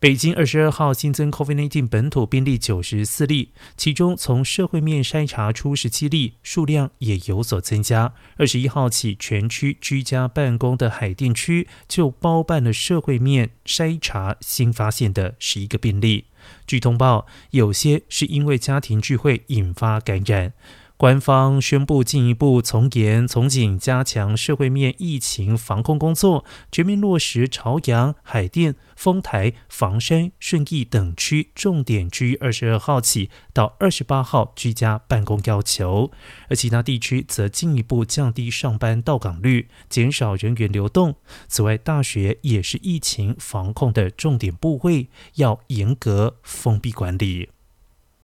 北京二十二号新增 COVID-19 本土病例九十四例，其中从社会面筛查出十七例，数量也有所增加。二十一号起，全区居家办公的海淀区就包办了社会面筛查新发现的十一个病例。据通报，有些是因为家庭聚会引发感染。官方宣布进一步从严从紧加强社会面疫情防控工作，全面落实朝阳、海淀、丰台、房山、顺义等区重点区二十二号起到二十八号居家办公要求，而其他地区则进一步降低上班到岗率，减少人员流动。此外，大学也是疫情防控的重点部位，要严格封闭管理。